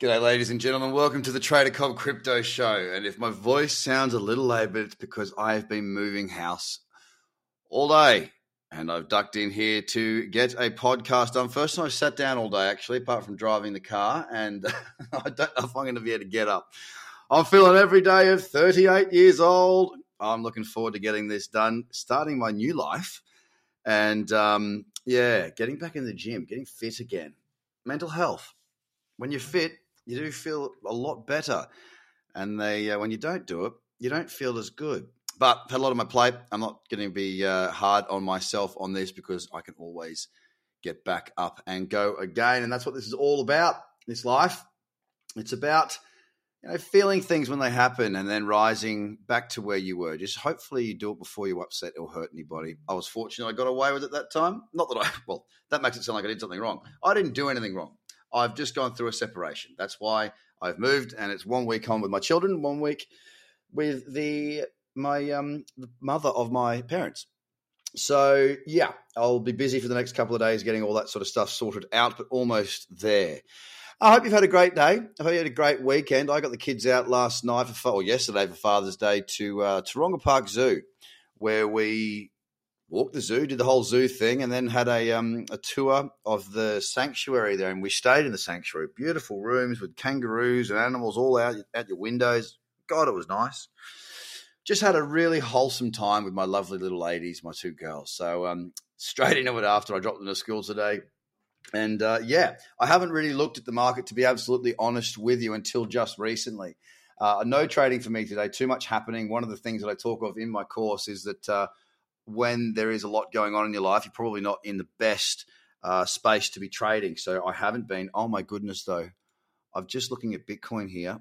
G'day, ladies and gentlemen. Welcome to the Trader Cobb Crypto Show. And if my voice sounds a little labored, it's because I have been moving house all day. And I've ducked in here to get a podcast done. First time I sat down all day, actually, apart from driving the car. And I don't know if I'm going to be able to get up. I'm feeling every day of 38 years old. I'm looking forward to getting this done, starting my new life. And um, yeah, getting back in the gym, getting fit again. Mental health. When you're fit, you do feel a lot better. And they, uh, when you don't do it, you don't feel as good. But I've had a lot on my plate. I'm not going to be uh, hard on myself on this because I can always get back up and go again. And that's what this is all about. This life. It's about you know feeling things when they happen and then rising back to where you were. Just hopefully you do it before you upset or hurt anybody. I was fortunate I got away with it that time. Not that I well, that makes it sound like I did something wrong. I didn't do anything wrong. I've just gone through a separation. That's why I've moved, and it's one week home with my children, one week with the my um, mother of my parents. So yeah, I'll be busy for the next couple of days getting all that sort of stuff sorted out, but almost there. I hope you've had a great day. I hope you had a great weekend. I got the kids out last night for or yesterday for Father's Day to uh, Taronga Park Zoo, where we walked the zoo, did the whole zoo thing, and then had a um, a tour of the sanctuary there. And we stayed in the sanctuary. Beautiful rooms with kangaroos and animals all out at your windows. God, it was nice. Just had a really wholesome time with my lovely little ladies, my two girls. So um, straight into it after I dropped them to school today. And uh, yeah, I haven't really looked at the market to be absolutely honest with you until just recently. Uh, no trading for me today. Too much happening. One of the things that I talk of in my course is that uh, when there is a lot going on in your life, you're probably not in the best uh, space to be trading. So I haven't been. Oh my goodness, though. I'm just looking at Bitcoin here.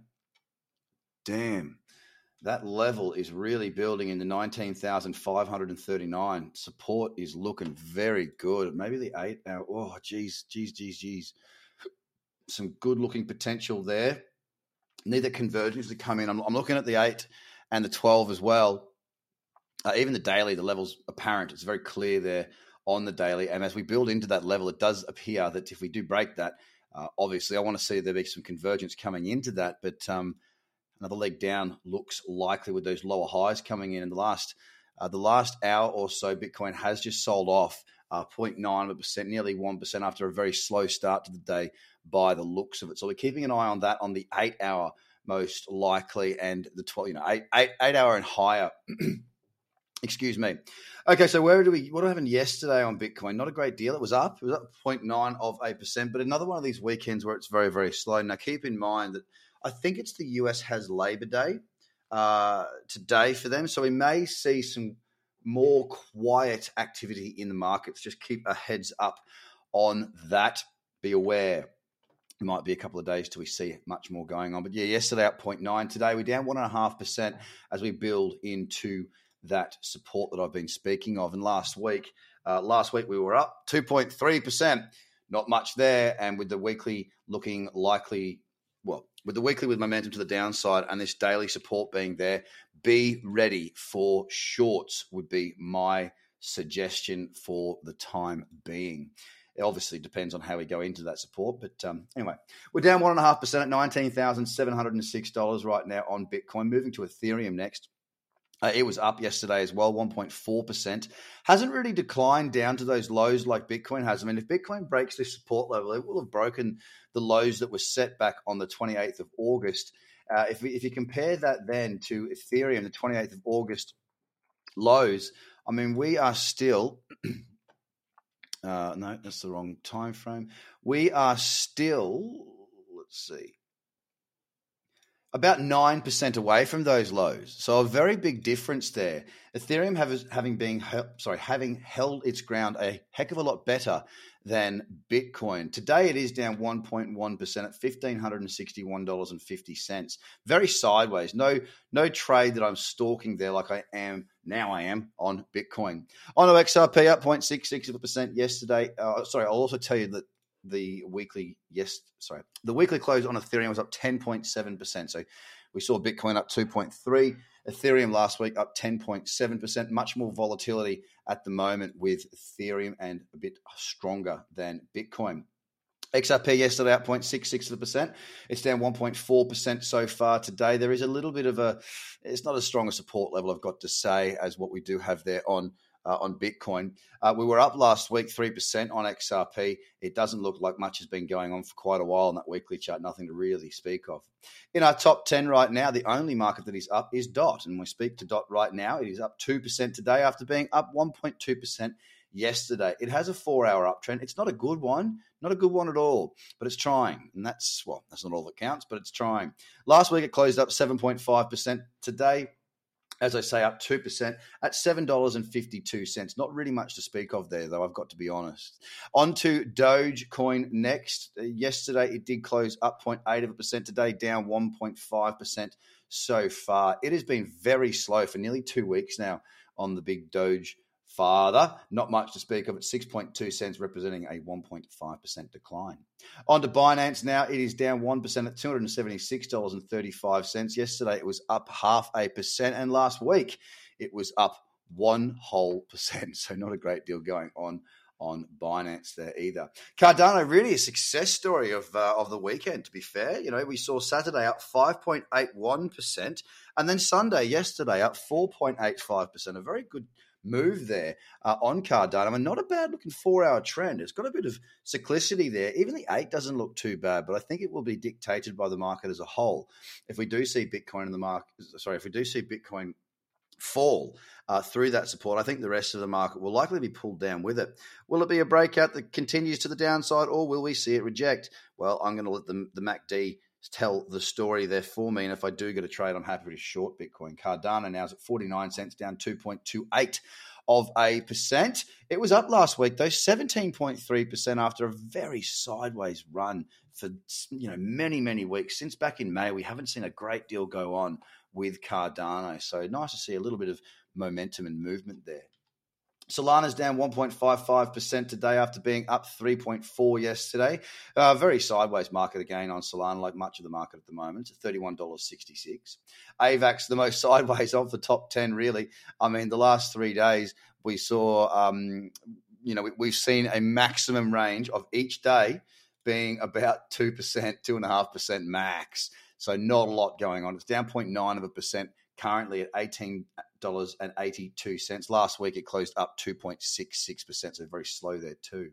Damn, that level is really building in the 19,539. Support is looking very good. Maybe the eight hour. Oh, geez, geez, geez, geez. Some good looking potential there. Need that convergence to come in. I'm, I'm looking at the eight and the 12 as well uh, even the daily, the level's apparent. It's very clear there on the daily. And as we build into that level, it does appear that if we do break that, uh, obviously, I want to see there be some convergence coming into that. But um, another leg down looks likely with those lower highs coming in. In the last uh, the last hour or so, Bitcoin has just sold off uh, 0.9%, nearly 1% after a very slow start to the day by the looks of it. So we're keeping an eye on that on the eight hour most likely and the 12, you know, eight, eight, eight hour and higher. Excuse me. Okay, so where do we? What happened yesterday on Bitcoin? Not a great deal. It was up. It was up 0.9 of a percent, but another one of these weekends where it's very, very slow. Now, keep in mind that I think it's the US has Labor Day uh, today for them, so we may see some more quiet activity in the markets. Just keep a heads up on that. Be aware. It might be a couple of days till we see much more going on. But yeah, yesterday up 0.9. Today we're down one and a half percent as we build into that support that I've been speaking of. And last week, uh, last week we were up 2.3%, not much there. And with the weekly looking likely, well, with the weekly with momentum to the downside and this daily support being there, be ready for shorts, would be my suggestion for the time being. It obviously depends on how we go into that support. But um, anyway, we're down 1.5% at $19,706 right now on Bitcoin. Moving to Ethereum next. Uh, it was up yesterday as well, 1.4%. Hasn't really declined down to those lows like Bitcoin has. I mean, if Bitcoin breaks this support level, it will have broken the lows that were set back on the 28th of August. Uh, if, if you compare that then to Ethereum, the 28th of August lows, I mean, we are still. Uh, no, that's the wrong time frame. We are still, let's see, about 9% away from those lows. So a very big difference there. Ethereum have, having been sorry, having held its ground a heck of a lot better than Bitcoin. Today it is down 1.1% at $1561.50. Very sideways. No no trade that I'm stalking there like I am now I am on Bitcoin. On XRP up 0.66% yesterday. Uh, sorry, I'll also tell you that the weekly yes sorry the weekly close on ethereum was up 10.7% so we saw bitcoin up 2.3 ethereum last week up 10.7% much more volatility at the moment with ethereum and a bit stronger than bitcoin XRP yesterday up 0.66%. It's down 1.4% so far today. There is a little bit of a, it's not as strong a support level, I've got to say, as what we do have there on uh, on Bitcoin. Uh, we were up last week 3% on XRP. It doesn't look like much has been going on for quite a while on that weekly chart, nothing to really speak of. In our top 10 right now, the only market that is up is DOT. And we speak to DOT right now. It is up 2% today after being up 1.2% yesterday. It has a four hour uptrend. It's not a good one, not a good one at all, but it's trying. And that's, well, that's not all that counts, but it's trying. Last week it closed up 7.5%. Today, as I say, up 2% at $7.52. Not really much to speak of there, though, I've got to be honest. On to Dogecoin next. Uh, yesterday, it did close up 0.8 of a percent. Today, down 1.5% so far. It has been very slow for nearly two weeks now on the big Doge Father, not much to speak of at 6.2 cents, representing a 1.5% decline. On to Binance now. It is down 1% at $276.35. Yesterday it was up half a percent, and last week it was up one whole percent. So, not a great deal going on on Binance there either. Cardano really a success story of uh, of the weekend. To be fair, you know we saw Saturday up five point eight one percent, and then Sunday yesterday up four point eight five percent. A very good move there uh, on Cardano. I mean, not a bad looking four hour trend. It's got a bit of cyclicity there. Even the eight doesn't look too bad, but I think it will be dictated by the market as a whole. If we do see Bitcoin in the market, sorry, if we do see Bitcoin fall uh, through that support, I think the rest of the market will likely be pulled down with it. Will it be a breakout that continues to the downside, or will we see it reject? Well, I'm going to let the, the MACD tell the story there for me. And if I do get a trade, I'm happy to short Bitcoin. Cardano now is at 49 cents, down 2.28 of a percent. It was up last week, though, 17.3% after a very sideways run for you know many, many weeks. Since back in May, we haven't seen a great deal go on with Cardano. So nice to see a little bit of momentum and movement there. Solana's down 1.55% today after being up 3.4 yesterday. Uh, very sideways market again on Solana, like much of the market at the moment, at $31.66. AVAX, the most sideways of the top 10, really. I mean, the last three days we saw, um, you know, we, have seen a maximum range of each day being about 2%, 2.5% max. So not a lot going on. It's down 0.9 of a percent currently at 18 dollars and eighty two cents. Last week it closed up two point six six percent, so very slow there too.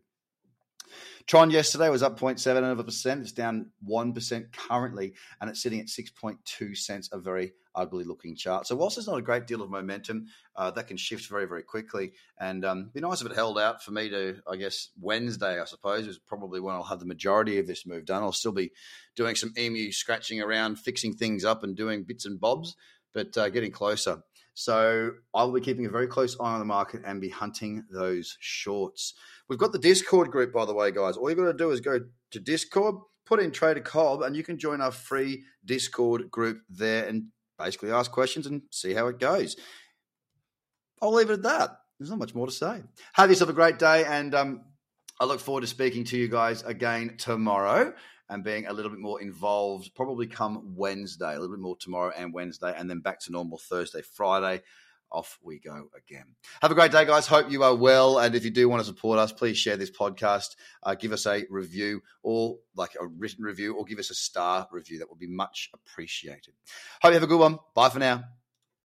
Tron yesterday was up 0.7 of a percent. It's down 1% currently, and it's sitting at 6.2 cents, a very ugly looking chart. So, whilst there's not a great deal of momentum, uh, that can shift very, very quickly. And um, be nice if it held out for me to, I guess, Wednesday, I suppose, is probably when I'll have the majority of this move done. I'll still be doing some emu scratching around, fixing things up, and doing bits and bobs, but uh, getting closer. So I will be keeping a very close eye on the market and be hunting those shorts. We've got the Discord group, by the way, guys. All you've got to do is go to Discord, put in Trader Cobb, and you can join our free Discord group there and basically ask questions and see how it goes. I'll leave it at that. There's not much more to say. Have yourself a great day, and um, I look forward to speaking to you guys again tomorrow and being a little bit more involved probably come Wednesday, a little bit more tomorrow and Wednesday, and then back to normal Thursday, Friday. Off we go again. Have a great day, guys. Hope you are well. And if you do want to support us, please share this podcast. Uh, give us a review or like a written review or give us a star review. That would be much appreciated. Hope you have a good one. Bye for now.